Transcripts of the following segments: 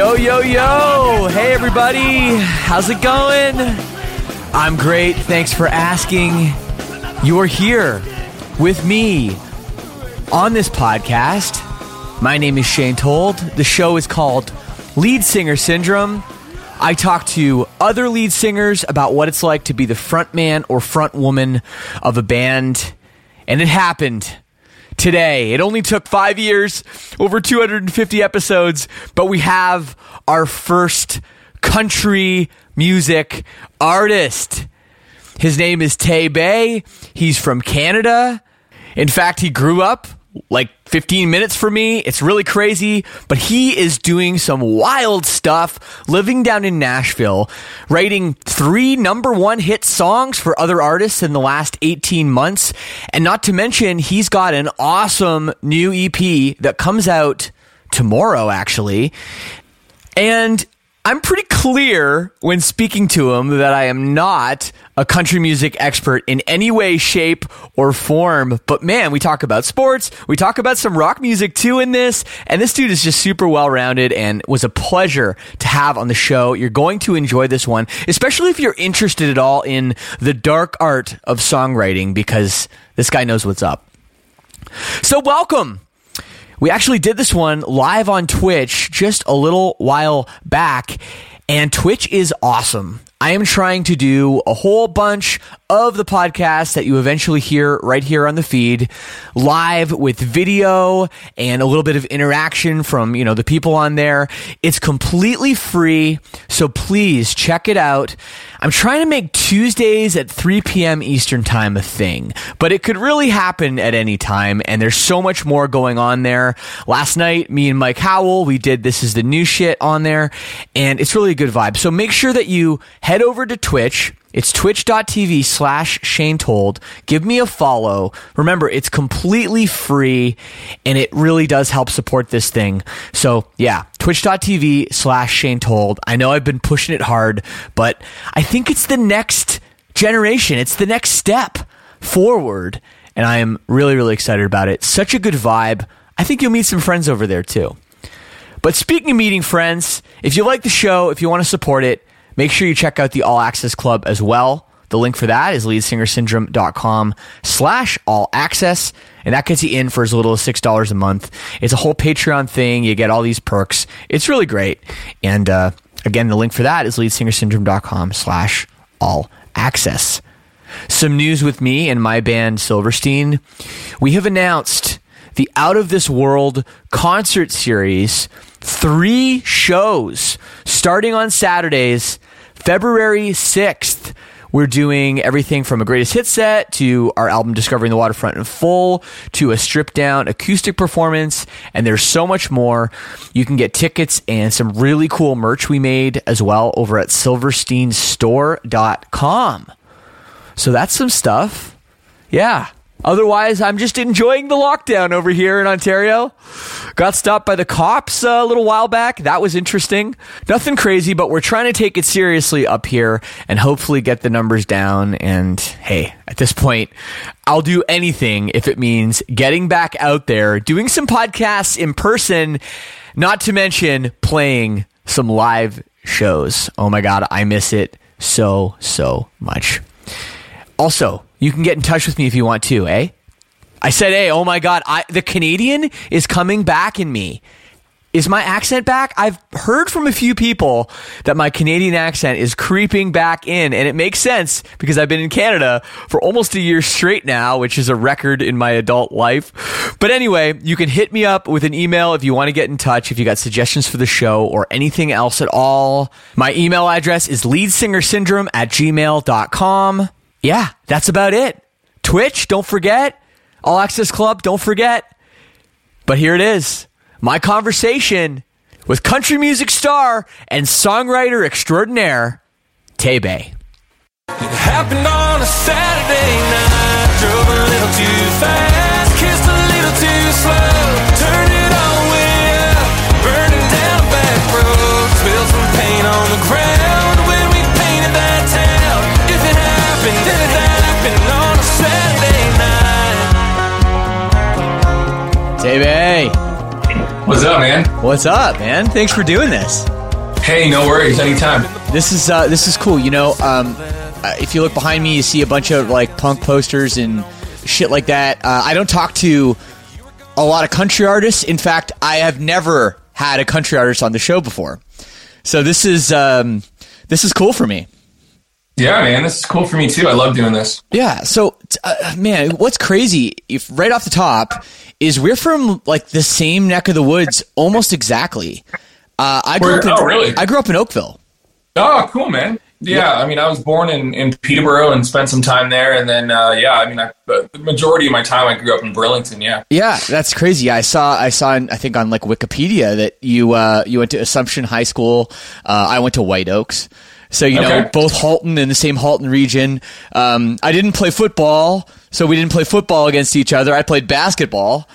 Yo, yo, yo! Hey, everybody! How's it going? I'm great. Thanks for asking. You're here with me on this podcast. My name is Shane Told. The show is called Lead Singer Syndrome. I talk to other lead singers about what it's like to be the front man or front woman of a band. And it happened today. It only took five years, over 250 episodes, but we have our first country music artist. His name is Tebey. He's from Canada. In fact, he grew up like 15 minutes for me. It's really crazy, but he is doing some wild stuff, living down in Nashville, writing three number one hit songs for other artists in the last 18 months. And not to mention, he's got an awesome new EP that comes out tomorrow, actually. And I'm pretty clear when speaking to him that I am not a country music expert in any way, shape, or form. But man, we talk about sports. We talk about some rock music too in this. And this dude is just super well rounded and was a pleasure to have on the show. You're going to enjoy this one, especially if you're interested at all in the dark art of songwriting because this guy knows what's up. So welcome. We actually did this one live on Twitch just a little while back, and Twitch is awesome. I am trying to do a whole bunch of the podcasts that you eventually hear right here on the feed live with video and a little bit of interaction from, you know, the people on there. It's completely free. So please check it out. I'm trying to make Tuesdays at 3 p.m. Eastern time a thing, but it could really happen at any time. And there's so much more going on there. Last night, me and Mike Howell, we did This is the New Shit on there and it's really a good vibe. So make sure that you head over to Twitch it's twitch.tv slash Shane Told. Give me a follow. Remember, it's completely free and it really does help support this thing. So yeah, twitch.tv slash Shane Told. I know I've been pushing it hard, but I think it's the next generation. It's the next step forward. And I am really, really excited about it. Such a good vibe. I think you'll meet some friends over there too. But speaking of meeting friends, if you like the show, if you want to support it, Make sure you check out the All Access Club as well. The link for that is leadsingersyndrome.com slash all access. And that gets you in for as little as $6 a month. It's a whole Patreon thing. You get all these perks. It's really great. And uh, again, the link for that is leadsingersyndrome.com slash all access. Some news with me and my band Silverstein. We have announced the Out of This World concert series. Three shows starting on Saturdays February 6th, We're doing everything from a greatest hit set to our album Discovering the Waterfront in full to a stripped down acoustic performance. And there's so much more. You can get tickets and some really cool merch we made as well over at silversteinstore.com. So that's some stuff. Yeah. Otherwise, I'm just enjoying the lockdown over here in Ontario. Got stopped by the cops a little while back. That was interesting. Nothing crazy, but we're trying to take it seriously up here and hopefully get the numbers down. And hey, at this point, I'll do anything if it means getting back out there, doing some podcasts in person, not to mention playing some live shows. Oh my God, I miss it so, so much. Also, you can get in touch with me if you want to, eh? I said, hey, oh my God, I, the Canadian is coming back in me. Is my accent back? I've heard from a few people that my Canadian accent is creeping back in, and it makes sense because I've been in Canada for almost a year straight now, which is a record in my adult life. But anyway, you can hit me up with an email if you want to get in touch, if you got suggestions for the show or anything else at all. My email address is leadsingersyndrome at gmail.com yeah, that's about it. Twitch, don't forget. All Access Club, don't forget. But here it is my conversation with country music star and songwriter extraordinaire, Tebey. It happened on a Saturday night. Drove a little too fast, kissed a little too slow. Saturday What's up, man? what's up, man? Thanks for doing this. Hey, no worries, anytime. This is uh, this is cool. You know, um, uh, if you look behind me, you see a bunch of like punk posters and shit like that. Uh, I don't talk to a lot of country artists. In fact, I have never had a country artist on the show before. So this is um, this is cool for me. Yeah, man, this is cool for me too. I love doing this. Yeah. So, uh, man, what's crazy, if right off the top, is we're from like the same neck of the woods almost exactly. Uh, I grew up in, oh, really? I grew up in Oakville. Oh, cool, man. Yeah, I mean, I was born in, in Peterborough and spent some time there, and then uh, yeah, I mean, I, the majority of my time I grew up in Burlington. Yeah, Yeah, that's crazy. I saw I saw in, I think on like Wikipedia that you uh, you went to Assumption High School. Uh, I went to White Oaks. So you know, both Halton in the same Halton region. Um, I didn't play football, so we didn't play football against each other. I played basketball.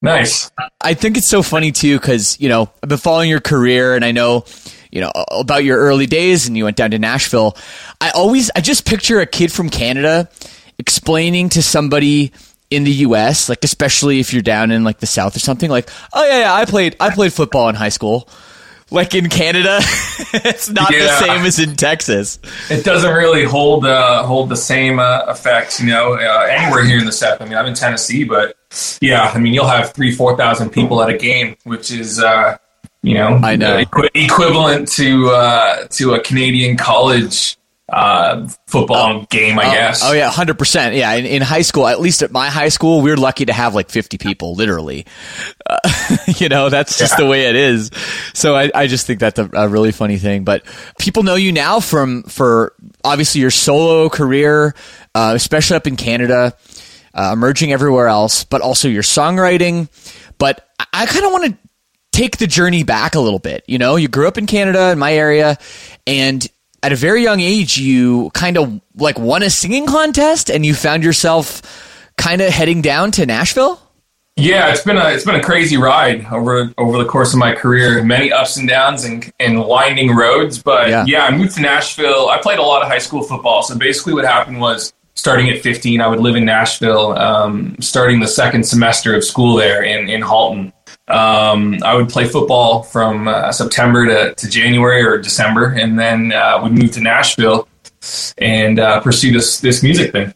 nice. I think it's so funny too because you know I've been following your career and I know you know about your early days and you went down to Nashville. I always I just picture a kid from Canada explaining to somebody in the U.S. like especially if you're down in like the South or something like oh yeah, yeah I played I played football in high school. Like in Canada, it's not the same as in Texas. It doesn't really hold uh, hold the same uh, effects, you know, uh, anywhere here in the South. I mean, I'm in Tennessee, but yeah, I mean, you'll have three, four thousand people at a game, which is, uh, you know, I know. equi- equivalent to uh, to a Canadian college uh, football game, I guess. Oh yeah, hundred percent. Yeah, in, in high school, at least at my high school, we are lucky to have like fifty people, literally. Uh, you know, that's just the way it is. So I, I just think that's a, a really funny thing. But people know you now from for obviously your solo career, uh, especially up in Canada, uh, emerging everywhere else, but also your songwriting. But I, I kind of want to take the journey back a little bit. You know, you grew up in Canada in my area and at a very young age you kind of like won a singing contest and you found yourself kind of heading down to Nashville? Yeah, it's been a it's been a crazy ride over over the course of my career. Many ups and downs and, and winding roads. But Yeah. yeah. I moved to Nashville. I played a lot of high school football. So basically, what happened was starting at 15, I would live in Nashville. Um, starting the second semester of school there in in Halton, um, I would play football from uh, September to, to January or December, and then uh, would move to Nashville and uh, pursue this this music thing.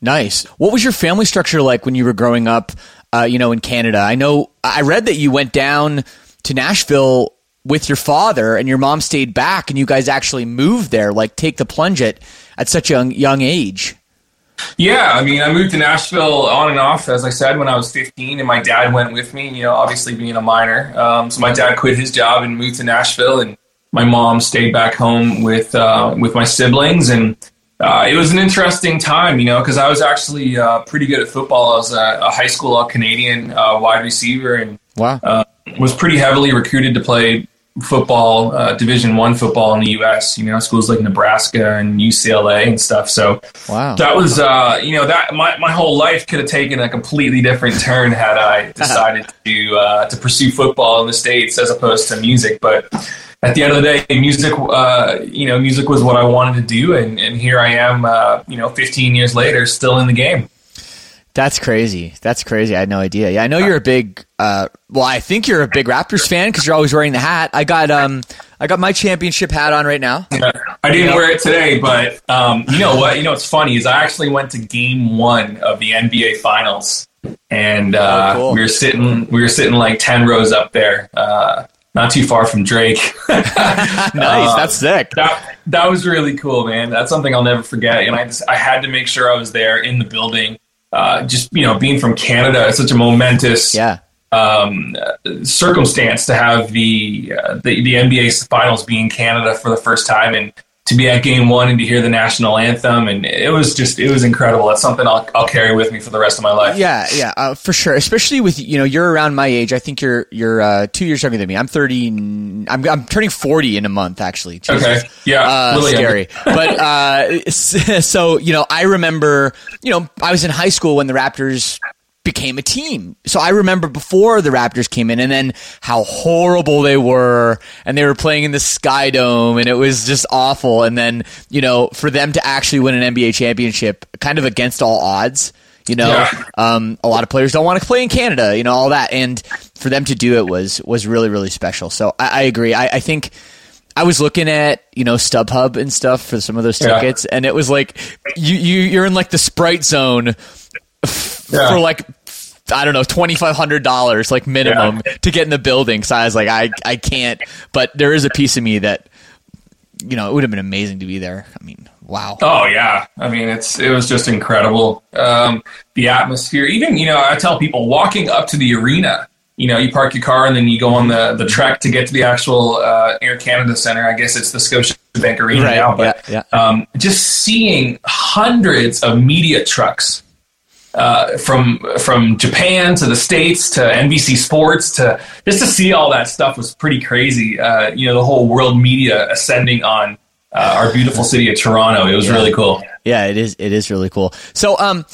Nice. What was your family structure like when you were growing up, uh, you know, in Canada? I know I read that you went down to Nashville with your father and your mom stayed back and you guys actually moved there, like take the plunge at, at such a young, young age. Yeah, I mean, I moved to Nashville on and off, as I said, when I was 15, and my dad went with me. You know, obviously being a minor, um, so my dad quit his job and moved to Nashville, and my mom stayed back home with uh, with my siblings, and uh, it was an interesting time, you know, because I was actually uh, pretty good at football. I was a, a high school All Canadian uh, wide receiver, and Wow. uh, was pretty heavily recruited to play football, uh, Division One football in the U.S. You know, schools like Nebraska and UCLA and stuff. So Wow. that was, uh, you know, that my, my whole life could have taken a completely different turn had I decided to uh, to pursue football in the states as opposed to music. But at the end of the day, music, uh, you know, music was what I wanted to do, and, and here I am, uh, you know, 15 years later, still in the game. That's crazy. That's crazy. I had no idea. Yeah, I know you're a big. Uh, well, I think you're a big Raptors fan because you're always wearing the hat. I got um, I got my championship hat on right now. I didn't wear it today, but um, you know what? You know what's funny is I actually went to Game One of the NBA Finals, and uh, Oh, cool. we were sitting we were sitting like ten rows up there, uh, not too far from Drake. Nice. That's sick. that that was really cool, man. That's something I'll never forget. And I just I had to make sure I was there in the building. Uh, just you know, being from Canada, it's such a momentous Yeah. um, circumstance to have the, uh, the the NBA finals be in Canada for the first time and to be at game one and to hear the national anthem and it was just it was incredible. That's something I'll, I'll carry with me for the rest of my life. Yeah, yeah, uh, for sure. Especially with you know you're around my age. I think you're you're uh, two years younger than me. I'm thirty. I'm I'm turning forty in a month actually. Jesus. Okay. Yeah. Uh, really scary. but uh, so you know, I remember you know I was in high school when the Raptors became a team. So I remember before the Raptors came in and then how horrible they were and they were playing in the Sky Dome and it was just awful and then, you know, for them to actually win an NBA championship kind of against all odds, you know, Yeah. um, a lot of players don't want to play in Canada, you know, all that. And for them to do it was, was really, really special. So I, I agree. I, I think I was looking at, you know, StubHub and stuff for some of those Yeah. tickets and it was like, you, you, you're in like the Sprite zone Yeah. for like I don't know twenty five hundred dollars like minimum to get in the building. So I was like, I I can't. But there is a piece of me that you know it would have been amazing to be there. I mean, wow. Oh yeah, I mean it's it was just incredible. Um, the atmosphere, even you know, I tell people walking up to the arena. You know, you park your car and then you go on the the trek to get to the actual uh, Air Canada Center. I guess it's the Scotiabank Arena Right, now, but yeah, Um, just seeing hundreds of media trucks uh, from from Japan to the states to NBC Sports to just to see all that stuff was pretty crazy. Uh, you know, the whole world media ascending on uh, our beautiful city of Toronto. It was really cool. Yeah, it is. It is really cool. So, um,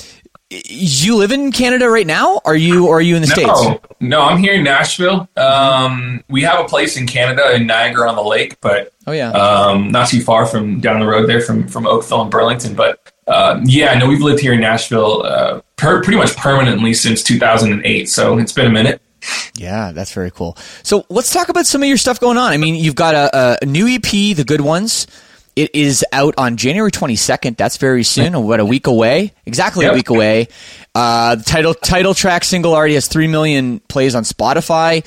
you live in Canada right now? Are you or are you in the states? No, no, I'm here in Nashville. Um, we have a place in Canada in Niagara on the Lake, but Oh yeah. um, not too far from down the road there from from Oakville and Burlington. But uh, yeah, no, we've lived here in Nashville uh, per, pretty much permanently since 2008. So it's been a minute. Yeah, that's very cool. So let's talk about some of your stuff going on. I mean, you've got a, a new EP, The Good Ones. It is out on January 22nd. That's very soon, about a week away. Exactly a week away. Uh, the title title track single already has three million plays on Spotify.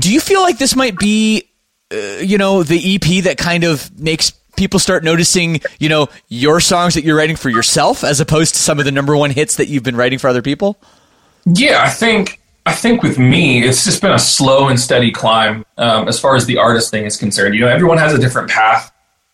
Do you feel like this might be, uh, you know, the EP that kind of makes people start noticing, you know, your songs that you're writing for yourself as opposed to some of the number one hits that you've been writing for other people? Yeah, I think I think with me, it's just been a slow and steady climb um, as far as the artist thing is concerned. You know, everyone has a different path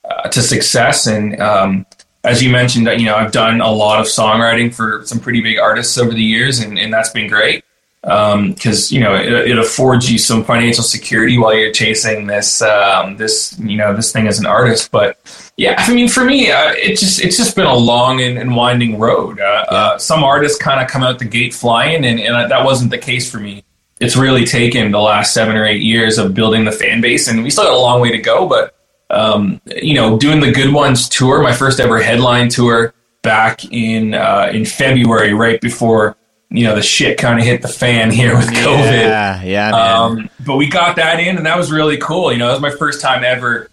uh, to success, and um, as you mentioned, you know, I've done a lot of songwriting for some pretty big artists over the years, and, and that's been great because you know it, it affords you some financial security while you're chasing this um, this you know this thing as an artist. But yeah, I mean, for me, uh, it just it's just been a long and, and winding road. Uh, uh, some artists kind of come out the gate flying, and, and that wasn't the case for me. It's really taken the last seven or eight years of building the fan base, and we still got a long way to go. But um, you know, doing the Good Ones tour, my first ever headline tour back in uh, in February, right before you know the shit kind of hit the fan here with COVID. Yeah, yeah, man. Um, but we got that in, and that was really cool. You know, that was my first time ever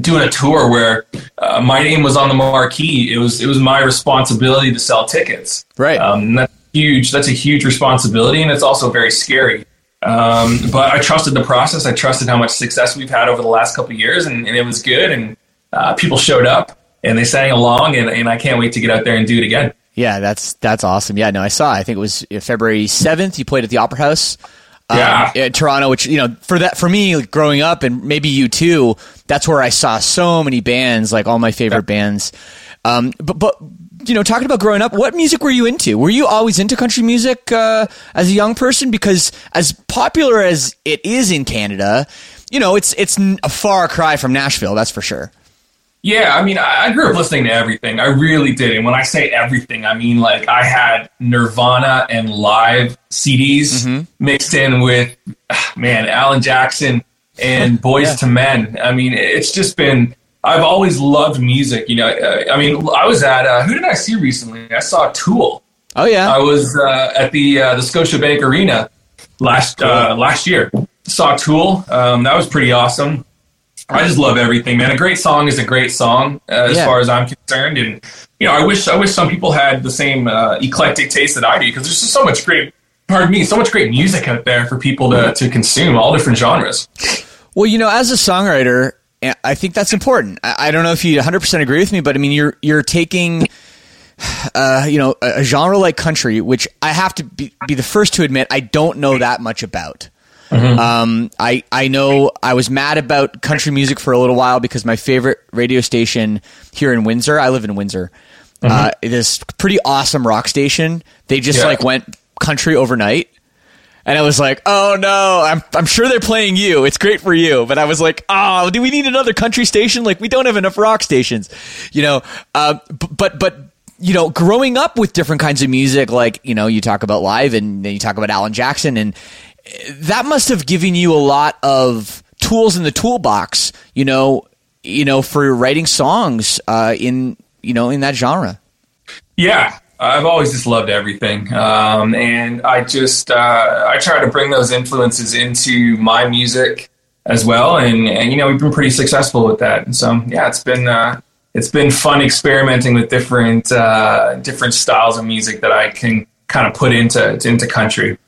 doing a tour where uh, my name was on the marquee. It was it was my responsibility to sell tickets. Right. Um, that's huge. That's a huge responsibility, and it's also very scary. Um, but I trusted the process. I trusted how much success we've had over the last couple of years, and, and it was good. And uh, people showed up and they sang along, and, and I can't wait to get out there and do it again. Yeah, that's that's awesome. Yeah, no, I saw. I think it was February seventh. You played at the Opera House. um, Yeah. in Toronto, which you know, for that, for me, like, growing up, and maybe you too, that's where I saw so many bands, like all my favorite bands. Um, but but you know, talking about growing up, what music were you into? Were you always into country music uh, as a young person? Because as popular as it is in Canada, you know, it's it's a far cry from Nashville, that's for sure. Yeah, I mean, I I grew up listening to everything. I really did. And when I say everything, I mean like I had Nirvana and Live CDs mixed in with, ah, man, Alan Jackson and Boys Yeah. to Men. I mean, it's just been, I've always loved music. You know, uh, I mean, I was at, uh, who did I see recently? I saw Tool. Oh yeah, I was uh, at the uh, the Scotiabank Arena last uh, last year. Saw Tool. Um, that was pretty awesome. I just love everything, man. A great song is a great song, uh, as Yeah. far as I'm concerned. And you know, I wish I wish some people had the same uh, eclectic taste that I do because there's just so much great. Pardon me, so much great music out there for people to, to consume, all different genres. Well, you know, as a songwriter, eh, I think that's important. I I don't know if you 100% agree with me, but I mean, you're you're taking, uh, you know, a, a genre like country, which I have to be, be the first to admit I don't know that much about. Um, I I know I was mad about country music for a little while because my favorite radio station here in Windsor, I Live in Windsor, uh, this pretty awesome rock station. They just Yeah. like went country overnight. And I was like, oh no, I'm, I'm sure they're playing you. It's great for you. But I was like, oh, do we need another country station? Like, we don't have enough rock stations, you know? Uh, but, but, you know, growing up with different kinds of music, like, you know, you talk about live and then you talk about Alan Jackson, and that must have given you a lot of tools in the toolbox, you know, you know, for writing songs, uh, in, you know, in that genre. Yeah, I've always just loved everything, um, and I just uh, I try to bring those influences into my music as well, and and you know we've been pretty successful with that. And so yeah, it's been uh, it's been fun experimenting with different uh, different styles of music that I can kind of put into into country.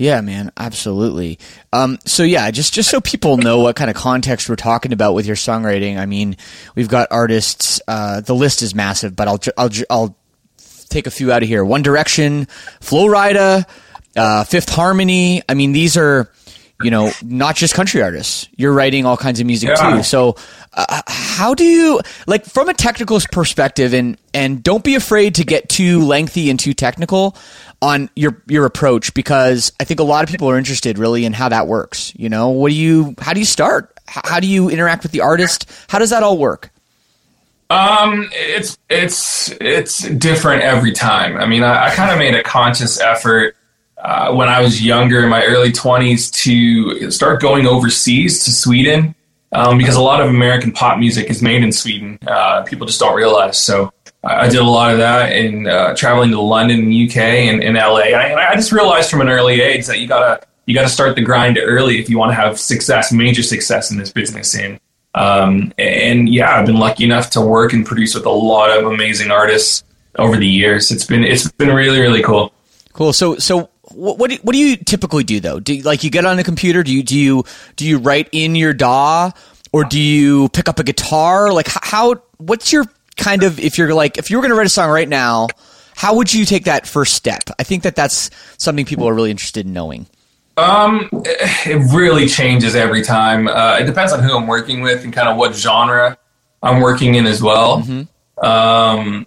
Yeah, man, absolutely. Um, so yeah, just just so people know what kind of context we're talking about with your songwriting. I mean, we've got artists. Uh, the list is massive, but I'll I'll I'll take a few out of here. One Direction, Flo Rida, uh, Fifth Harmony. I mean, these are you know not just country artists. You're writing all kinds of music Yeah. too. So uh, how do you like from a technical perspective and and don't be afraid to get too lengthy and too technical on your your approach because I think a lot of people are interested really in how that works. You know, what do you how do you start? H- How do you interact with the artist? How does that all work? Um, it's it's it's different every time. I mean, I, I kind of made a conscious effort uh, when I was younger, in my early twenties, to start going overseas to Sweden um, because a lot of American pop music is made in Sweden. Uh, people just don't realize. So I did a lot of that in uh, traveling to London, and UK, and, and LA. I, and I just realized from an early age that you gotta you gotta start the grind early if you want to have success, major success in this business. And um, and yeah, I've been lucky enough to work and produce with a lot of amazing artists over the years. It's been it's been really really cool. Cool. So so what what do, what do you typically do though? Do you, like you get on the computer? Do you do you do you write in your DAW or do you pick up a guitar? Like how what's your kind of if you're like if you were going to write a song right now, how would you take that first step? I think that that's something people are really interested in knowing. Um, it really changes every time. Uh, it depends on who I'm working with and kind of what genre I'm working in as well. Um,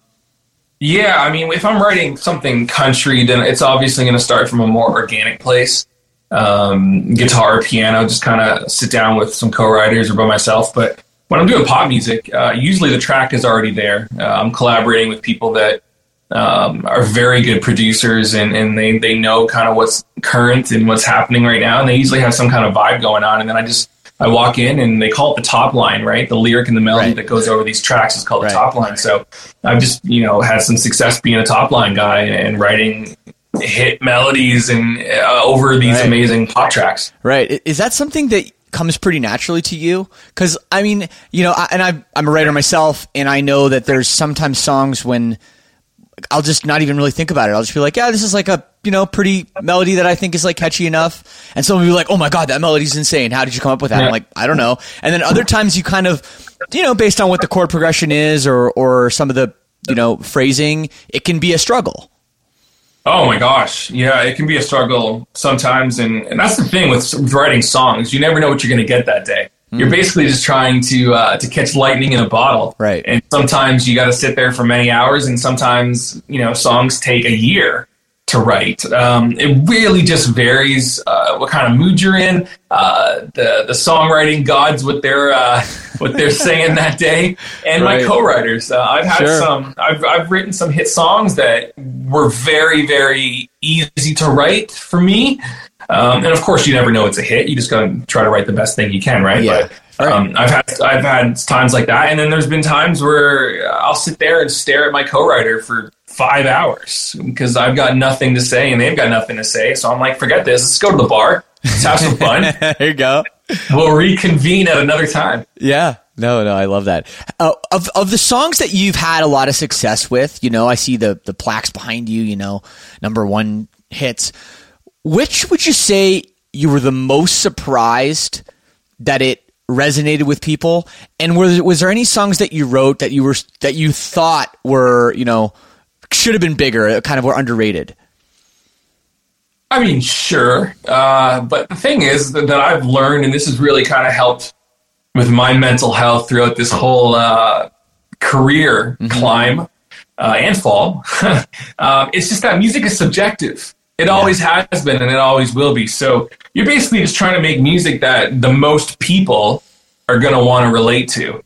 yeah, I mean, if I'm writing something country, then it's obviously going to start from a more organic place. Um, guitar, piano, just kind of sit down with some co-writers or by myself. But when I'm doing pop music, uh, usually the track is already there. Uh, I'm collaborating with people that um, are very good producers and, and they, they know kind of what's current and what's happening right now. And they usually have some kind of vibe going on. And then I just, I walk in and they call it the top line, right? The lyric and the melody Right. that goes over these tracks is called Right. the top line. So I've just, you know, had some success being a top line guy and writing hit melodies and uh, over these Right. amazing pop tracks. Right. Is that something that comes pretty naturally to you? Because I mean, you know, I, and I, I'm a writer myself, and I know that there's sometimes songs when I'll just not even really think about it. I'll just be like, yeah, this is like a you know pretty melody that I think is like catchy enough, and someone will be like, oh my god, that melody's insane. How did you come up with that? I'm like, I don't know. And then other times you kind of, you know, based on what the chord progression is or or some of the you know phrasing, it can be a struggle. Oh my gosh, yeah, it can be a struggle sometimes, and, and that's the thing with, with writing songs. You never know what you're going to get that day. You're basically just trying to uh, to catch lightning in a bottle, Right. And sometimes you got to sit there for many hours, and sometimes you know songs take a year to write. Um, it really just varies uh, what kind of mood you're in. Uh, the the songwriting gods, what they're uh, what they're saying that day, and Right. my co-writers. Uh, I've had Sure. some. I've I've written some hit songs that were very very easy to write for me. Um, and of course, you never know it's a hit. You just got to try to write the best thing you can, right? Yeah. But um, I've had I've had times like that, and then there's been times where I'll sit there and stare at my co-writer for five hours because I've got nothing to say and they've got nothing to say. So I'm like, forget this. Let's go to the bar. Let's have some fun. there you go. we'll reconvene at another time. Yeah. No, no, I love that. Uh, of of the songs that you've had a lot of success with, you know, I see the the plaques behind you. You know, number one hits. Which would you say you were the most surprised that it resonated with people? And was was there any songs that you wrote that you were that you thought were you know should have been bigger, kind of were underrated? I mean, sure. Uh, but the thing is that, that I've learned, and this has really kind of helped with my mental health throughout this whole uh, career climb uh, and fall, um, it's just that music is subjective. It always has been, and it always will be. So you're basically just trying to make music that the most people are going to want to relate to.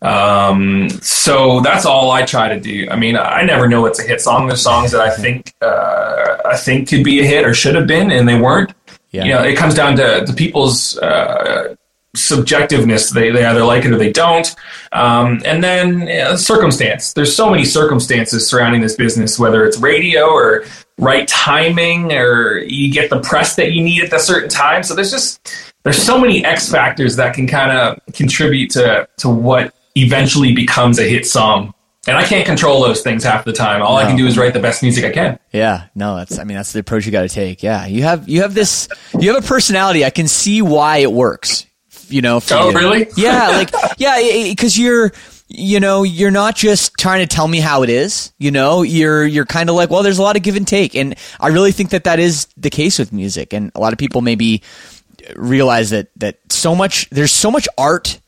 Um, so that's all I try to do. I mean, I never know what's a hit song. There's songs that I think uh, I think could be a hit or should have been, and they weren't. Yeah. You know, it comes down to, to people's uh, subjectiveness. They they either like it or they don't. Um, and then circumstance. There's so many circumstances surrounding this business, whether it's radio or right timing, or you get the press that you need at a certain time. So there's just there's so many X factors that can kind of contribute to to what eventually becomes a hit song. And I can't control those things half the time. All I can do is write the best music I can. Yeah, no, that's I mean that's the approach you got to take. Yeah, you have you have this you have a personality. I can see why it works. You know. for Oh, you. really? Yeah, like yeah, because you're you know you're not just trying to tell me how it is. You know, you're you're kind of like well, there's a lot of give and take, and I really think that that is the case with music, and a lot of people maybe realize that that so much there's so much art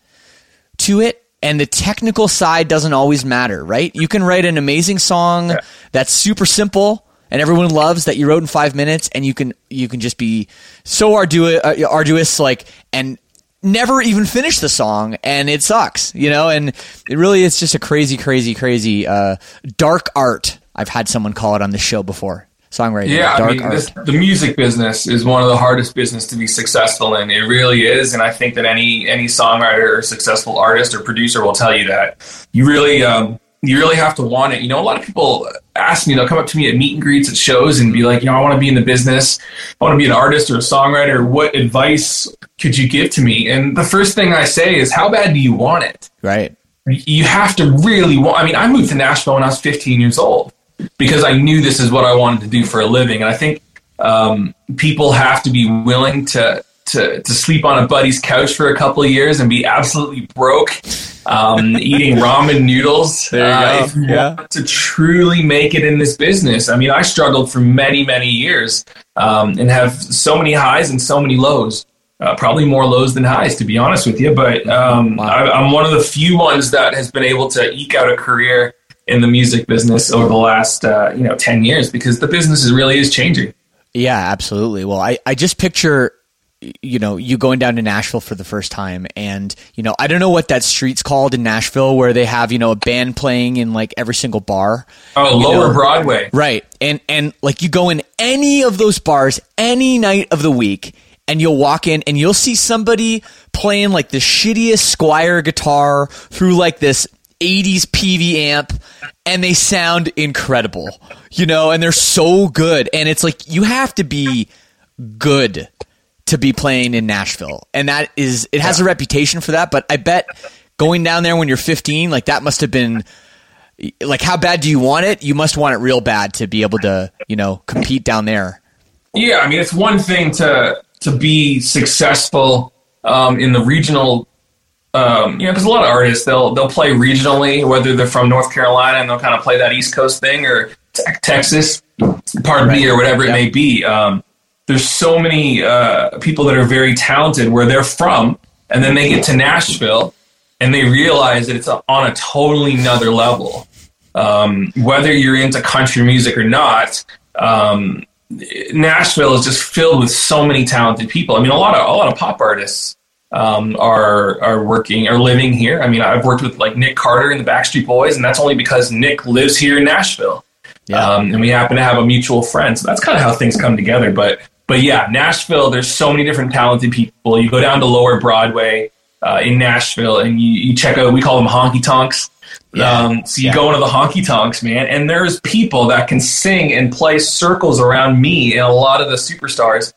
to it and the technical side doesn't always matter, right? You can write an amazing song that's super simple and everyone loves that you wrote in 5 minutes and you can you can just be so arduous, uh, arduous like and never even finish the song and it sucks, you know? And it really is just a crazy crazy crazy uh, dark art. I've had someone call it on the show before. Songwriting, Yeah, dark I mean, this, the music business is one of the hardest business to be successful in. It really is, and I think that any any songwriter or successful artist or producer will tell you that you really um, you really have to want it. You know, a lot of people ask me, they'll come up to me at meet and greets at shows and be like, you know, I want to be in the business, I want to be an artist or a songwriter. What advice could you give to me? And the first thing I say is, how bad do you want it? right. you have to really want i mean i moved to nashville when i was 15 years old because i knew this is what i wanted to do for a living and i think um, people have to be willing to, to to sleep on a buddy's couch for a couple of years and be absolutely broke um, eating ramen noodles There you uh, go. if you Yeah. want to truly make it in this business i mean i struggled for many many years um, and have so many highs and so many lows uh, probably more lows than highs, to be honest with you. But um, I, I'm one of the few ones that has been able to eke out a career in the music business over the last uh, you know ten years because the business is really is changing. Yeah, absolutely. Well, I, I just picture, you know, you going down to Nashville for the first time and, you know, I don't know what that street's called in Nashville where they have, you know, a band playing in like every single bar. Oh, Lower know? Broadway. Right. And, and like you go in any of those bars any night of the week and you'll walk in and you'll see somebody playing like the shittiest Squier guitar through like this 80s PV amp and they sound incredible, you know, and they're so good. And it's like you have to be good to be playing in Nashville. And that is, it has a reputation for that, but I bet going down there when you're 15, like that must have been like how bad do you want it? You must want it real bad to be able to, you know, compete down there. Yeah, I mean, it's one thing to to be successful um, in the regional. Um, you know, because a lot of artists they'll they'll play regionally, whether they're from North Carolina and they'll kind of play that East Coast thing or te- Texas. Part B or whatever it may be. Um, there's so many uh, people that are very talented where they're from, and then they get to Nashville and they realize that it's on a totally another level. Um, whether you're into country music or not, um, Nashville is just filled with so many talented people. I mean, a lot of a lot of pop artists um, are are working are living here. I mean, I've worked with like Nick Carter and the Backstreet Boys, and that's only because Nick lives here in Nashville, Yeah. um, and we happen to have a mutual friend. So that's kind of how things come together. But but yeah, Nashville. There's so many different talented people. You go down to Lower Broadway uh, in Nashville, and you, you check out. We call them honky tonks. Yeah. Um, so you Yeah. go into the honky tonks, man, and there's people that can sing and play circles around me and a lot of the superstars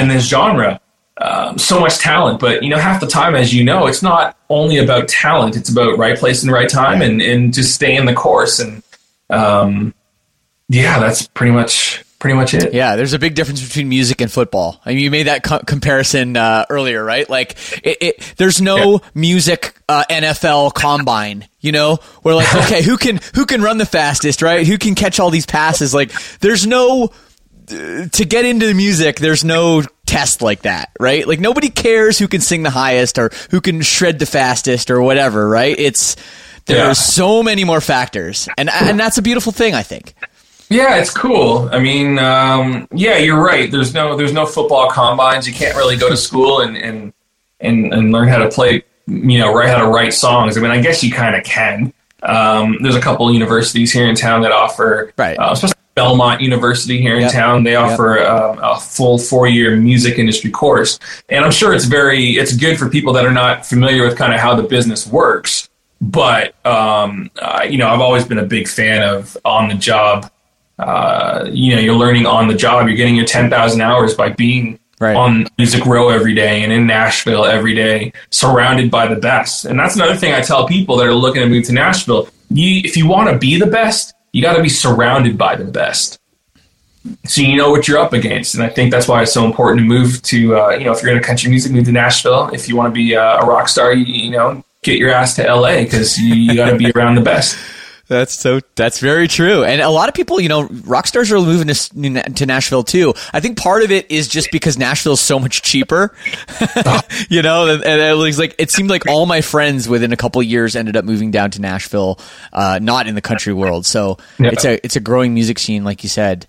in this genre. Um, so much talent, but you know, half the time, as you know, it's not only about talent; it's about right place and right time, and and just staying the course. And um, yeah, that's pretty much pretty much it. Yeah, there's a big difference between music and football. I mean, you made that co- comparison uh, earlier, right? Like, it, it, there's no music uh, NFL combine, you know, where like, okay, who can who can run the fastest, right? Who can catch all these passes? Like, there's no uh, to get into the music. There's no test like that, right? Like, nobody cares who can sing the highest or who can shred the fastest or whatever, right? It's there Yeah. so many more factors, and and that's a beautiful thing, I think. Yeah, it's cool. I mean, um, yeah, you're right. There's no there's no football combines. You can't really go to school and and and, and learn how to play. You know, write how to write songs. I mean, I guess you kind of can. Um, there's a couple universities here in town that offer, Right. Uh, especially Belmont University here in Yep. town. They offer um, a full four year music industry course, and I'm sure it's very it's good for people that are not familiar with kind of how the business works. But um, uh, you know, I've always been a big fan of on the job uh, you know, you're learning on the job. You're getting your 10,000 hours by being Right. on Music Row every day and in Nashville every day, surrounded by the best. And that's another thing I tell people that are looking to move to Nashville. You, if you want to be the best, you got to be surrounded by the best. So you know what you're up against, and I think that's why it's so important to move to. Uh, you know, if you're into country music, move to Nashville. If you want to be uh, a rock star, you, you know, get your ass to LA because you, you got to be around the best. That's so. That's very true. And a lot of people, you know, rock stars are moving to, to Nashville too. I think part of it is just because Nashville is so much cheaper. you know, and, and it was like it seemed like all my friends within a couple years ended up moving down to Nashville, uh, not in the country world. So Yeah. it's a it's a growing music scene, like you said.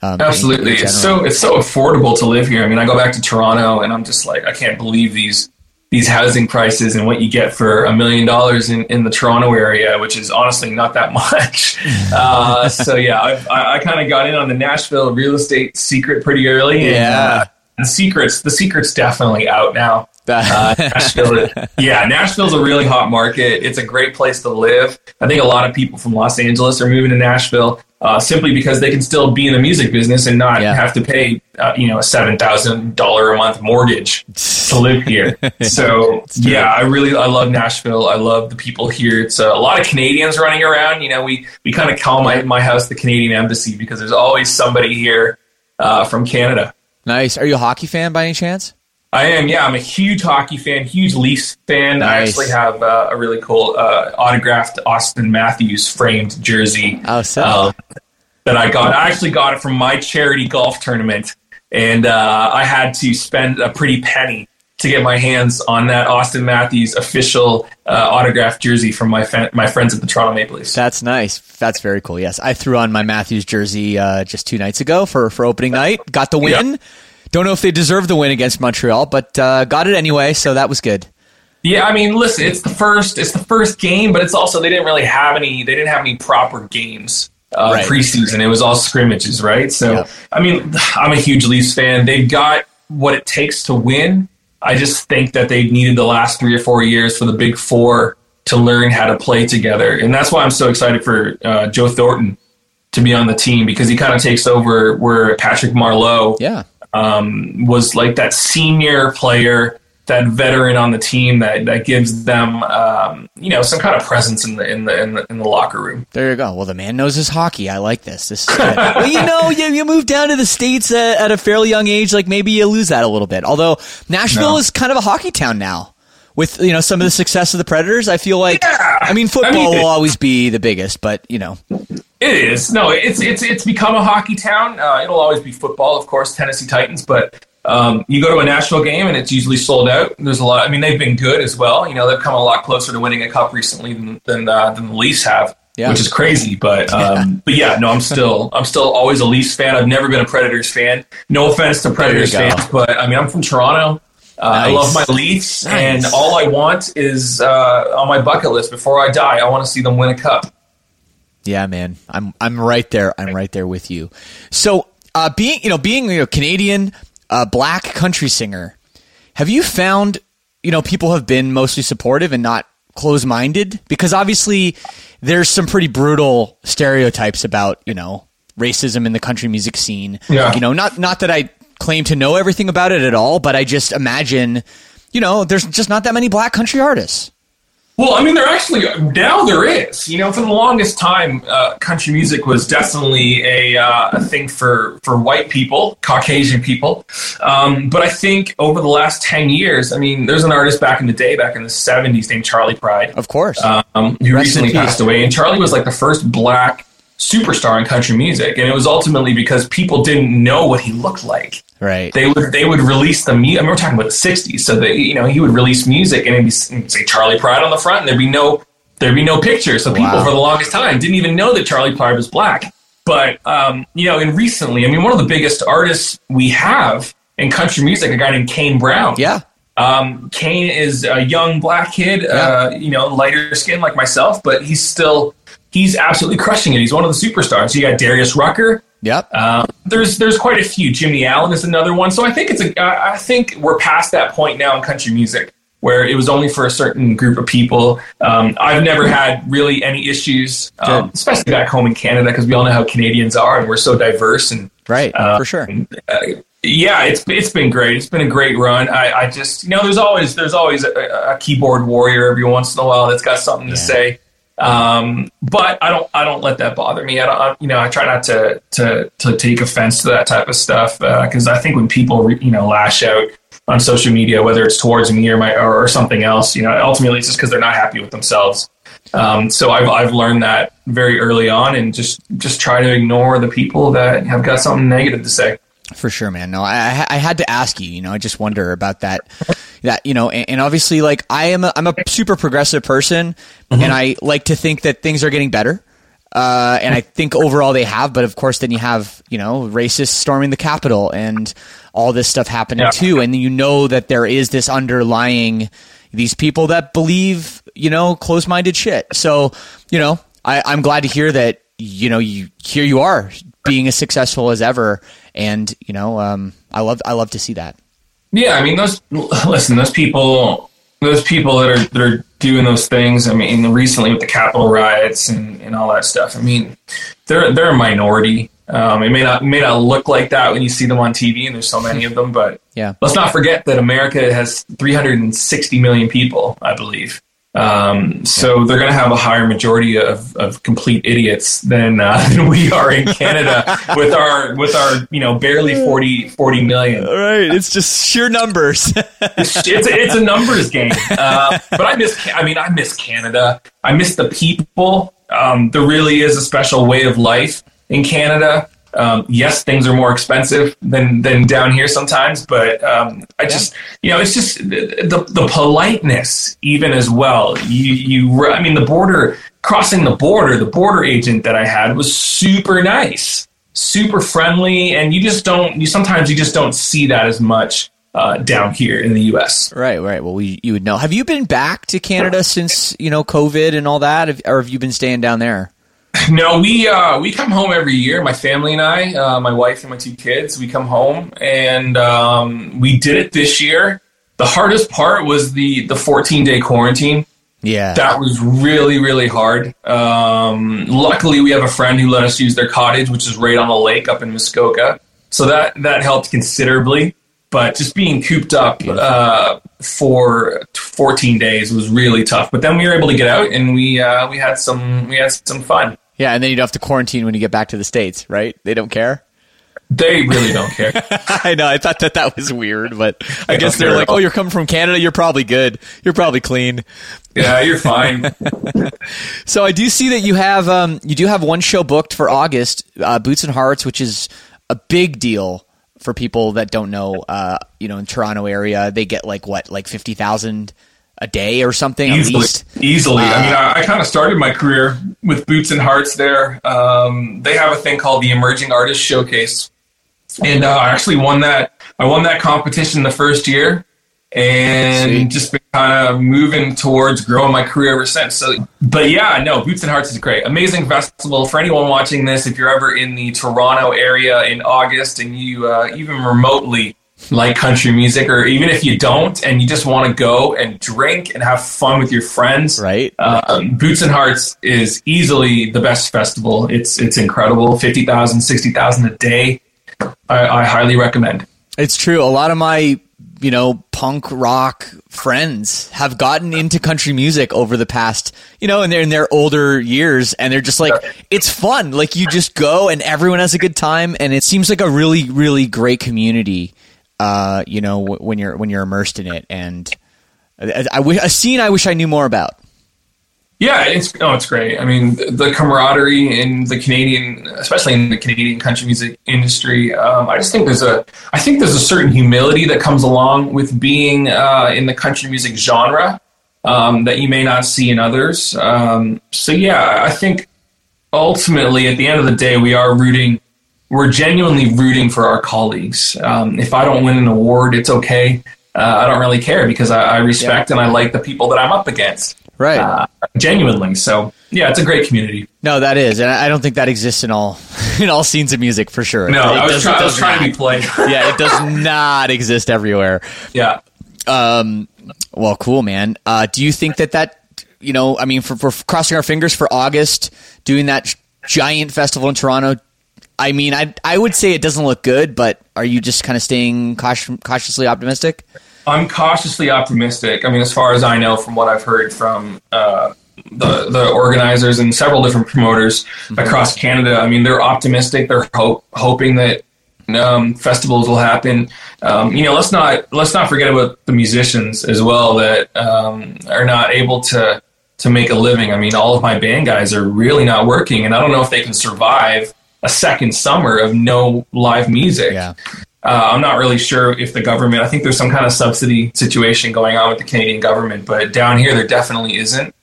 Um, Absolutely, it's so it's so affordable to live here. I mean, I go back to Toronto, and I'm just like, I can't believe these these housing prices and what you get for a million dollars in in the Toronto area, which is honestly not that much. uh, so yeah, I've, I, I kind of got in on the Nashville real estate secret pretty early. And, Yeah. uh, the secrets the secret's definitely out now. Uh, Nashville, yeah, Nashville's a really hot market. It's a great place to live. I think a lot of people from Los Angeles are moving to Nashville uh, simply because they can still be in the music business and not Yeah. have to pay, uh, you know, a seven thousand dollar a month mortgage to live here. so yeah, I really I love Nashville. I love the people here. It's uh, a lot of Canadians running around. You know, we we kind of call my my house the Canadian embassy because there's always somebody here uh, from Canada. nice. Are you a hockey fan by any chance? I am, yeah. I'm a huge hockey fan, huge Leafs fan. I actually have uh, a really cool uh, autographed Auston Matthews framed jersey Oh, so um, that I got. I actually got it from my charity golf tournament, and uh, I had to spend a pretty penny to get my hands on that Auston Matthews official uh, autographed jersey from my fa- my friends at the Toronto Maple Leafs. That's nice. That's very cool. Yes, I threw on my Matthews jersey uh, just two nights ago for for opening night. Got the win. Don't know if they deserved the win against Montreal, but uh, got it anyway, so that was good. Yeah, I mean, listen, it's the first, it's the first game, but it's also they didn't really have any, they didn't have any proper games uh, Right. preseason. It was all scrimmages, right? So, Yep. I mean, I'm a huge Leafs fan. They've got what it takes to win. I just think that they needed the last three or four years for the Big Four to learn how to play together, and that's why I'm so excited for uh, Joe Thornton to be on the team because he kind of takes over where Patrick Marleau Yeah, um, was like that senior player, that veteran on the team that, that gives them, um, you know, some kind of presence in the in the in the, in the locker room. there you go. Well, the man knows his hockey. I like this. This is good. well, you know, you, you move down to the states at, at a fairly young age. Like maybe you lose that a little bit. Although Nashville No. is kind of a hockey town now. With you know some of the success of the Predators, I feel like Yeah. I mean football I mean- will always be the biggest, but you know It is no, it's it's it's become a hockey town. Uh, it'll always be football, of course, Tennessee Titans. But um, you go to a national game and it's usually sold out. There's a lot. I mean, they've been good as well. You know, they've come a lot closer to winning a cup recently than than, uh, than the Leafs have, Yeah. which is crazy. But um, but yeah, no, I'm still I'm still always a Leafs fan. I've never been a Predators fan. No offense to Predators fans, but I mean, I'm from Toronto. Uh, I love my Leafs, Nice. and all I want is uh, on my bucket list before I die. I want to see them win a cup. Yeah, man, I'm I'm right there. I'm right there with you. So, uh, being you know being you know Canadian, uh, black country singer, have you found you know people have been mostly supportive and not close minded? Because obviously, there's some pretty brutal stereotypes about you know racism in the country music scene. Yeah. You know, not not that I claim to know everything about it at all, but I just imagine, you know, there's just not that many black country artists. Well, I mean, there actually now there is. You know, for the longest time, uh, country music was definitely a, uh, a thing for for white people, Caucasian people. Um, but I think over the last ten years, I mean, there's an artist back in the day, back in the '70s, named Charley Pride, Of course. um, who Rest recently passed away. And Charlie was like the first black superstar in country music, and it was ultimately because people didn't know what he looked like right. they would they would release the music. I mean, we're talking about the '60s, so they you know he would release music and it'd be say Charley Pride on the front, and there'd be no there'd be no picture. So people Wow. for the longest time didn't even know that Charley Pride was black. But um, you know, and recently, I mean, one of the biggest artists we have in country music, a guy named Kane Brown. yeah. Um, Kane is a young black kid, uh, you know, lighter skin like myself, but he's still he's absolutely crushing it. He's one of the superstars. You got Darius Rucker. Yep. Um, there's there's quite a few. Jimmy Allen is another one. So I think it's a I think we're past that point now in country music where it was only for a certain group of people. Um, I've never had really any issues, um, especially back home in Canada, because we all know how Canadians are and we're so diverse and Right. uh, for sure. uh, yeah, it's it's been great. It's been a great run. I, I just you know there's always there's always a, a keyboard warrior every once in a while that's got something to say. Um, but I don't I don't let that bother me. I don't I, you know I try not to to to take offense to that type of stuff because I think when people you know lash out on social media, whether it's towards me or my or, or something else, you know, ultimately it's just because they're not happy with themselves. Um, so I've I've learned that very early on, and just just try to ignore the people that have got something negative to say. For sure, man. No, I, I had to ask you. You know, I just wonder about that. That you know, and, and obviously, like I am, a, I'm a super progressive person, and I like to think that things are getting better. Uh, and I think overall they have, but of course, then you have you know racists storming the Capitol and all this stuff happening Yeah. too, and you know that there is this underlying these people that believe you know close-minded shit. So you know, I, I'm glad to hear that you know you here you are being as successful as ever, and you know, um, I love I love to see that. Yeah, I mean, those listen, those people, those people that are that are doing those things. I mean, recently with the Capitol riots and, and all that stuff. I mean, they're they're a minority. Um, it may not may not look like that when you see them on TV, and there's so many of them. But Yeah. let's not forget that America has 360 million people, I believe. Um, so they're going to have a higher majority of, of complete idiots than uh, than we are in Canada with our with our you know barely 40, 40 million All right, it's just sheer numbers. it's, it's, a, it's a numbers game. Uh, but I miss, I mean, I miss Canada. I miss the people. Um, there really is a special way of life in Canada. Um, yes, things are more expensive than, than down here sometimes, but um, I just, you know, it's just the, the, politeness even as well. You, you, I mean, the border, crossing the border, the border agent that I had was super nice, super friendly, and you just don't, you sometimes you just don't see that as much uh, down here in the U.S. right, right. Well, we, you would know. Have you been back to Canada since you know COVID and all that, or have you been staying down there? No, we uh, we come home every year. My family and I, uh, my wife and my two kids, we come home, and um, we did it this year. The hardest part was the the 14 day quarantine. Yeah, That was really really hard. Um, luckily, we have a friend who let us use their cottage, which is right on the lake up in Muskoka, so that that helped considerably. But just being cooped up uh, for 14 days was really tough. But then we were able to get out, and we uh, we had some we had some fun. Yeah, and then you don't have to quarantine when you get back to the states, right? They don't care. they really don't care. I know. I thought that that was weird, but I They guess they're like, "Oh, you're coming from Canada. You're probably good. You're probably clean." yeah, you're fine. So I do see that you have um, you do have one show booked for August, uh, Boots and Hearts, which is a big deal for people that don't know. Uh, you know, in Toronto area, they get like what, like fifty thousand a day or something at easily. least. Easily. I Uh, mean, I, I kind of started my career with Boots and Hearts there. Um, they have a thing called the Emerging Artist Showcase, and uh, I actually won that. I won that competition the first year, and Sweet. just been kind of moving towards growing my career ever since. So, but yeah, no, Boots and Hearts is great. Amazing festival for anyone watching this. If you're ever in the Toronto area in August and you uh, even remotely like country music, or even if you don't and you just want to go and drink and have fun with your friends, Right. um, Boots and Hearts is easily the best festival. It's it's incredible. 50,000, 60,000 a day. I, I highly recommend. It's true. A lot of my, you know, punk rock friends have gotten into country music over the past, you know, and they're in their older years and they're just like, it's fun. Like you just go and everyone has a good time and it seems like a really, really great community, uh, you know, when you're, when you're immersed in it. And a scene I wish I knew more about. Yeah, it's oh, it's great. I mean, the, the camaraderie in the Canadian, especially in the Canadian country music industry, um, I just think there's a, I think there's a certain humility that comes along with being uh, in the country music genre um, that you may not see in others. Um, so yeah, I think ultimately, at the end of the day, we are rooting. We're genuinely rooting for our colleagues. Um, if I don't win an award, it's okay. Uh, I don't really care because I, I respect and I like the people that I'm up against Right. uh, genuinely. So yeah, it's a great community. no, that is. And I don't think that exists in all, in all scenes of music for sure. No, It I was, does- try- I was trying to be not. polite. yeah, it does not exist everywhere. yeah. Um, well, cool, man. Uh, do you think that that, you know, I mean, for, for crossing our fingers for August, doing that giant festival in Toronto, I mean, I I would say it doesn't look good, but are you just kind of staying cautious, cautiously optimistic? I'm cautiously optimistic. I mean, as far as I know from what I've heard from uh, the the organizers and several different promoters across Canada, I mean, they're optimistic. They're hope, hoping that um, festivals will happen. Um, you know, let's not let's not forget about the musicians as well that um, are not able to to make a living. I mean, all of my band guys are really not working, and I don't know if they can survive a second summer of no live music. Yeah. Uh, I'm not really sure if the government. I think there's some kind of subsidy situation going on with the Canadian government, but down here there definitely isn't.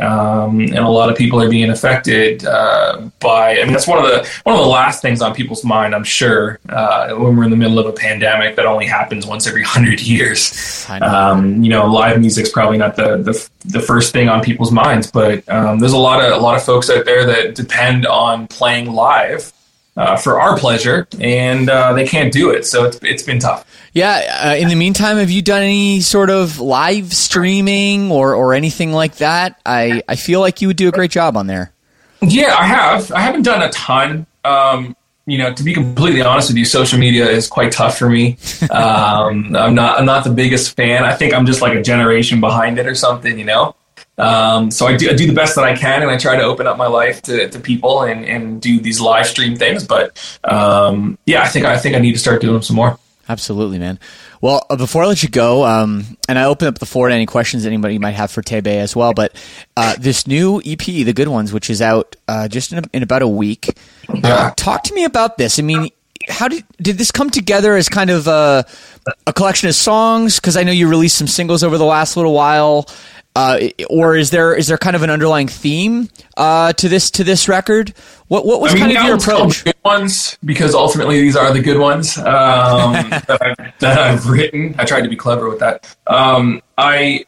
Um, and a lot of people are being affected uh, by. I mean, that's one of the one of the last things on people's mind. I'm sure uh, when we're in the middle of a pandemic that only happens once every hundred years. Know. Um, you know, live music's probably not the, the the first thing on people's minds, but um, there's a lot of a lot of folks out there that depend on playing live uh, for our pleasure, and uh, they can't do it. So it's it's been tough. Yeah. Uh, in the meantime, have you done any sort of live streaming or, or anything like that? I, I feel like you would do a great job on there. Yeah, I have. I haven't done a ton. Um, you know, to be completely honest with you, social media is quite tough for me. Um, I'm not. I'm not the biggest fan. I think I'm just like a generation behind it or something. You know. Um, so I do, I do the best that I can, and I try to open up my life to, to people and, and do these live stream things. But um, yeah, I think I think I need to start doing some more. Absolutely, man. Well, uh, before I let you go, um, and I open up the floor to any questions anybody might have for Tebey as well, but uh, this new EP, The Good Ones, which is out uh, just in, a, in about a week, uh, talk to me about this. I mean, how did did this come together as kind of a, a collection of songs? Because I know you released some singles over the last little while. Uh, or is there is there kind of an underlying theme uh, to this to this record? What what was I mean, kind of your approach? Good ones because ultimately these are the good ones um, that, I've, that I've written. I tried to be clever with that. Um, I,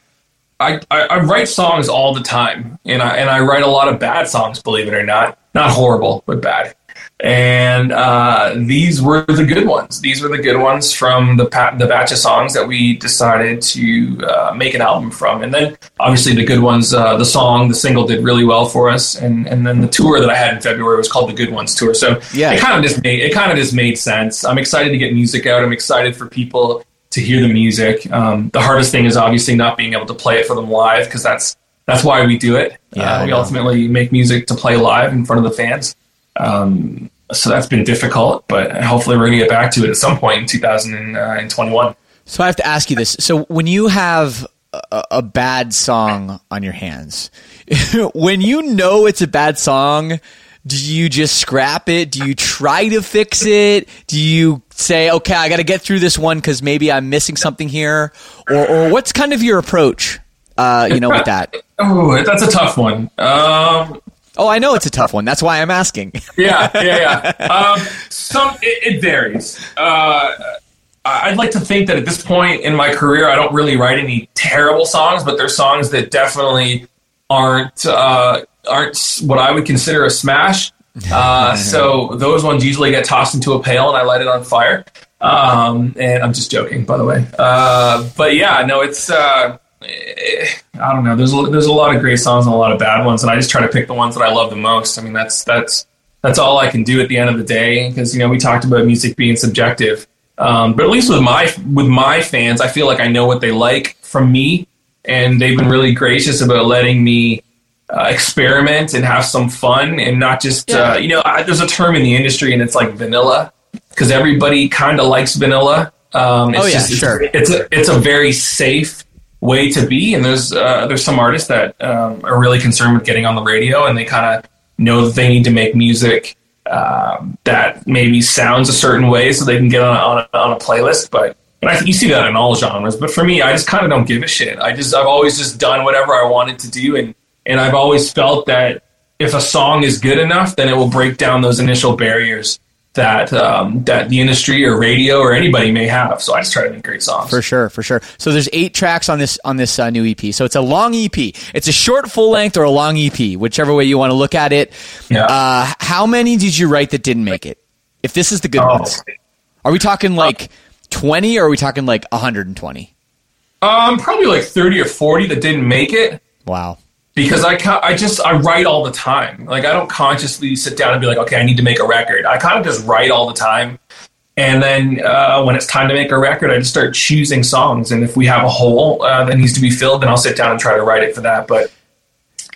I I I write songs all the time, and I and I write a lot of bad songs. Believe it or not, not horrible, but bad. And uh, these were the good ones. These were the good ones from the pa- the batch of songs that we decided to uh, make an album from. And then obviously the good ones, uh, the song, the single did really well for us. And and then the tour that I had in February was called the Good Ones Tour. So Yeah. it kind of just made it kind of just made sense. I'm excited to get music out. I'm excited for people to hear the music. Um, the hardest thing is obviously not being able to play it for them live because that's that's why we do it. Yeah, uh, we ultimately make music to play live in front of the fans. Um, so that's been difficult, but hopefully we're going to get back to it at some point in 2021. So I have to ask you this. So when you have a, a bad song on your hands, when you know it's a bad song, do you just scrap it? Do you try to fix it? Do you say, okay, I got to get through this one because maybe I'm missing something here? Or, or what's kind of your approach, uh, you know, with that? Oh, that's a tough one. Um, oh, I know it's a tough one. That's why I'm asking. yeah, yeah, yeah. Um, some it, it varies. Uh, I'd like to think that at this point in my career, I don't really write any terrible songs, but there's songs that definitely aren't uh, aren't what I would consider a smash. Uh, so those ones usually get tossed into a pail and I light it on fire. Um, and I'm just joking, by the way. Uh, but yeah, no, it's uh, I don't know. There's a, there's a lot of great songs and a lot of bad ones, and I just try to pick the ones that I love the most. I mean, that's that's that's all I can do at the end of the day because you know we talked about music being subjective. Um, but at least with my with my fans, I feel like I know what they like from me, and they've been really gracious about letting me uh, experiment and have some fun, and not just yeah. uh, you know. I, there's a term in the industry, and it's like vanilla, because everybody kind of likes vanilla. Um, it's oh yeah, just, sure. It's, it's a it's a very safe way to be, and there's uh, there's some artists that um, are really concerned with getting on the radio, and they kind of know that they need to make music um, that maybe sounds a certain way so they can get on, on, a, on a playlist. But and I, you see that in all genres. But for me, I just kind of don't give a shit. I just I've always just done whatever I wanted to do, and and I've always felt that if a song is good enough, then it will break down those initial barriers that um, that the industry or radio or anybody may have. So I just try to make great songs. For sure, for sure. So there's eight tracks on this on this uh, new EP. So it's a long EP. It's a short full length or a long EP, whichever way you want to look at it. Yeah. Uh, how many did you write that didn't make it? If this is the good Oh. ones, are we talking like 20 or are we talking like 120? Um, probably like thirty or forty that didn't make it. Wow. Because I I just I write all the time. Like I don't consciously sit down and be like, okay, I need to make a record. I kind of just write all the time, and then uh, when it's time to make a record, I just start choosing songs. And if we have a hole uh, that needs to be filled, then I'll sit down and try to write it for that. But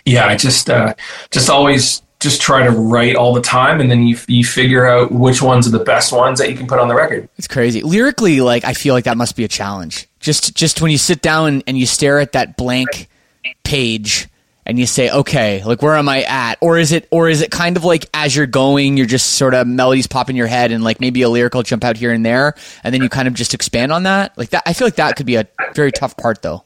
yeah, I just uh, just always just try to write all the time, and then you you figure out which ones are the best ones that you can put on the record. It's crazy. Lyrically, like I feel like that must be a challenge. Just just when you sit down and you stare at that blank page and you say, okay, like where am I at? Or is it or is it kind of like as you're going, you're just sort of melodies pop in your head and like maybe a lyrical jump out here and there, and then you kind of just expand on that? Like that I feel like that could be a very tough part though.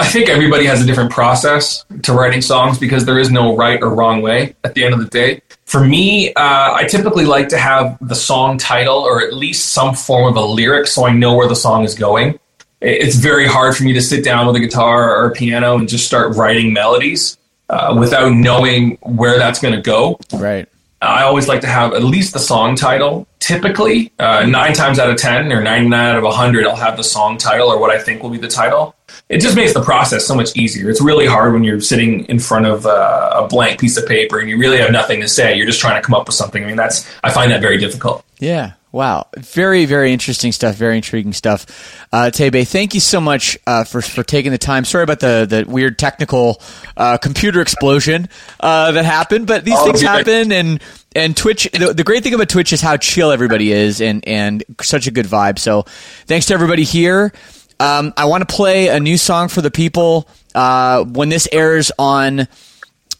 I think everybody has a different process to writing songs because there is no right or wrong way at the end of the day. For me, uh, I typically like to have the song title or at least some form of a lyric so I know where the song is going. It- It's very hard for me to sit down with a guitar or a piano and just start writing melodies uh, without knowing where that's going to go. Right. I always like to have at least the song title. Typically, uh, nine times out of 10 or 99 out of 100, I'll have the song title or what I think will be the title. It just makes the process so much easier. It's really hard when you're sitting in front of uh, a blank piece of paper and you really have nothing to say. You're just trying to come up with something. I mean, that's, I find that very difficult. Yeah. Wow. Very, very interesting stuff. Very intriguing stuff. Uh, Tebey, thank you so much uh, for for taking the time. Sorry about the the weird technical uh, computer explosion uh, that happened, but these Oh, things good. happen. And and Twitch. The, the great thing about Twitch is how chill everybody is, and and such a good vibe. So thanks to everybody here. Um, I want to play a new song for the people uh, when this airs on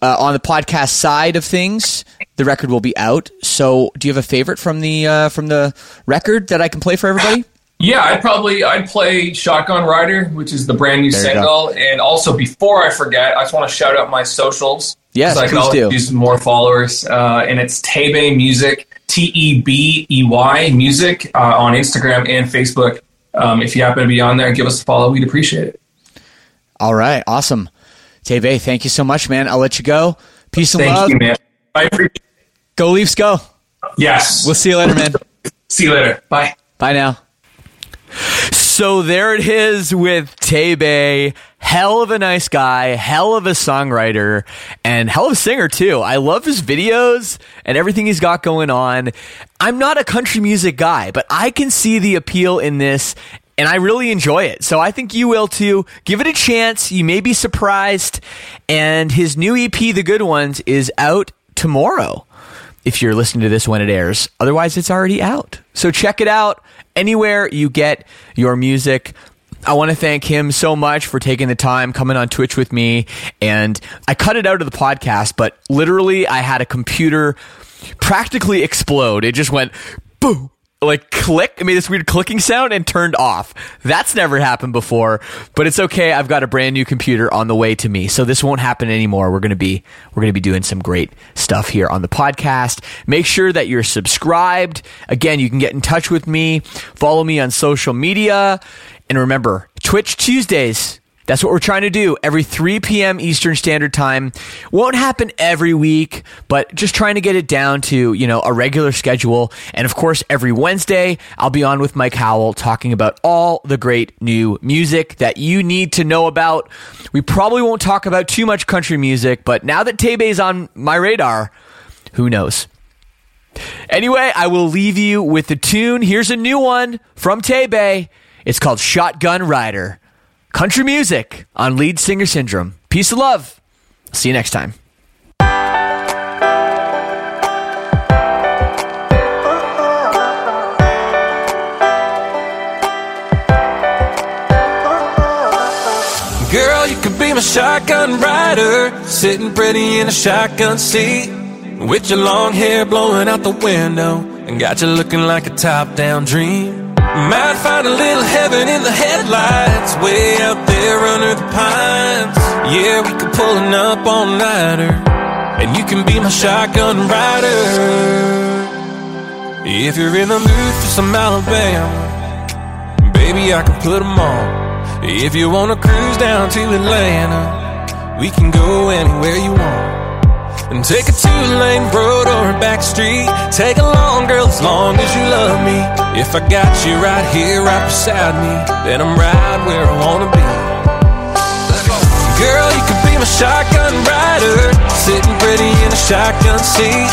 uh, on the podcast side of things, the record will be out. So, do you have a favorite from the uh, from the record that I can play for everybody? Yeah, I'd probably I'd play Shotgun Rider, which is the brand new There single. And also, before I forget, I just want to shout out my socials. Yes, I can please do. use more followers. Uh, and it's Tebey Music, T E B E Y Music, uh, on Instagram and Facebook. Um, if you happen to be on there, give us a follow. We'd appreciate it. All right, awesome. Tebey, thank you so much, man. I'll let you go. Peace and Thank love. you, man. I appreciate Go Leafs, go. Yes. We'll see you later, man. See you later. Bye. Bye now. So there it is with Tebey. Hell of a nice guy, hell of a songwriter, and hell of a singer too. I love his videos and everything he's got going on. I'm not a country music guy, but I can see the appeal in this and I really enjoy it. So I think you will too. Give it a chance. You may be surprised. And his new EP, The Good Ones, is out tomorrow. if you're listening to this when it airs. Otherwise, it's already out. So check it out anywhere you get your music. I want to thank him so much for taking the time coming on Twitch with me. And I cut it out of the podcast, but literally, I had a computer practically explode. It just went boom like click it made this weird clicking sound and turned off. That's never happened before but it's okay. I've got a brand new computer on the way to me. So this won't happen anymore. We're to be we're to be doing some great stuff here on the podcast. Make sure that you're subscribed. Again you can get in touch with me. Follow me on social media. And remember twitch tuesdays that's what we're trying to do every 3 p.m. Eastern Standard Time. Won't happen every week, but just trying to get it down to, you know, a regular schedule. And of course, every Wednesday, I'll be on with Mike Howell talking about all the great new music that you need to know about. We probably won't talk about too much country music, but now that Tebey's on my radar, who knows? Anyway, I will leave you with the tune. Here's a new one from Tebey. It's called Shotgun Rider country music on Lead Singer Syndrome. Peace of love. See you next time. Girl, you could be my shotgun rider, sitting pretty in a shotgun seat. With your long hair blowing out the window, and got you looking like a top down dream. Might find a little heaven in the headlights, way out there under the pines. Yeah, we could pull an up all nighter, and you can be my shotgun rider. If you're in the mood for some Alabama, baby, I can put put 'em on. If you wanna cruise down to Atlanta, we can go anywhere you want. And take a two lane road or a back street. Take a long girl as long as you love me. If I got you right here, right beside me, then I'm right where I wanna be. Girl, you could be my shotgun rider, sitting pretty in a shotgun seat.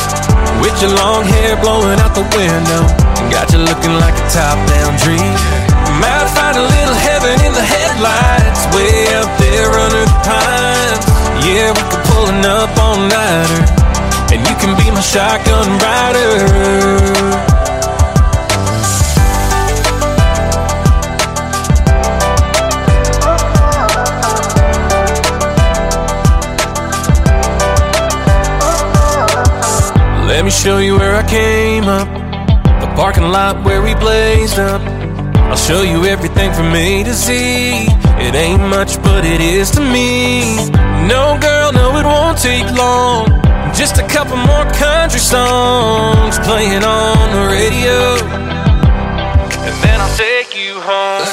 With your long hair blowing out the window, got you looking like a top down dream. Might find a little heaven in the headlights, Yeah, we could pull an up all nighter, and you can be my shotgun rider. Let me show you where I came up. The parking lot where we blazed up. I'll show you everything from A to Z. It ain't much, but it is to me. No, girl, no, it won't take long. Just a couple more country songs playing on the radio. And then I'll take you home.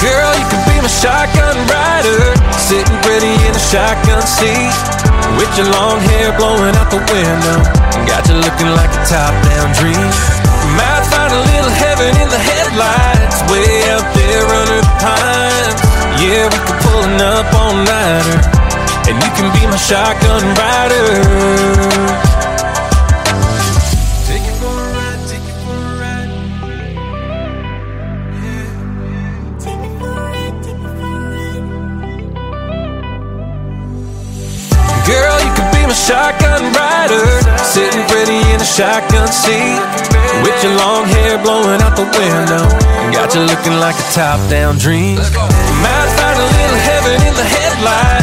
Girl, you can be my shotgun rider. Sitting pretty in a shotgun seat. With your long hair blowing out the window. Got you looking like a top down dream. Might find a little heaven in the headlights. Way up there under the pines. Yeah, we could pull up all nighter. And you can be my shotgun rider. Shotgun rider, sitting pretty in a shotgun seat, with your long hair blowing out the window, got you looking like a top-down dream. Might find a little heaven in the headlights,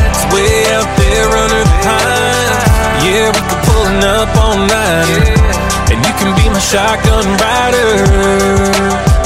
Yeah, we could pull an up all nighter, and you can be my shotgun rider.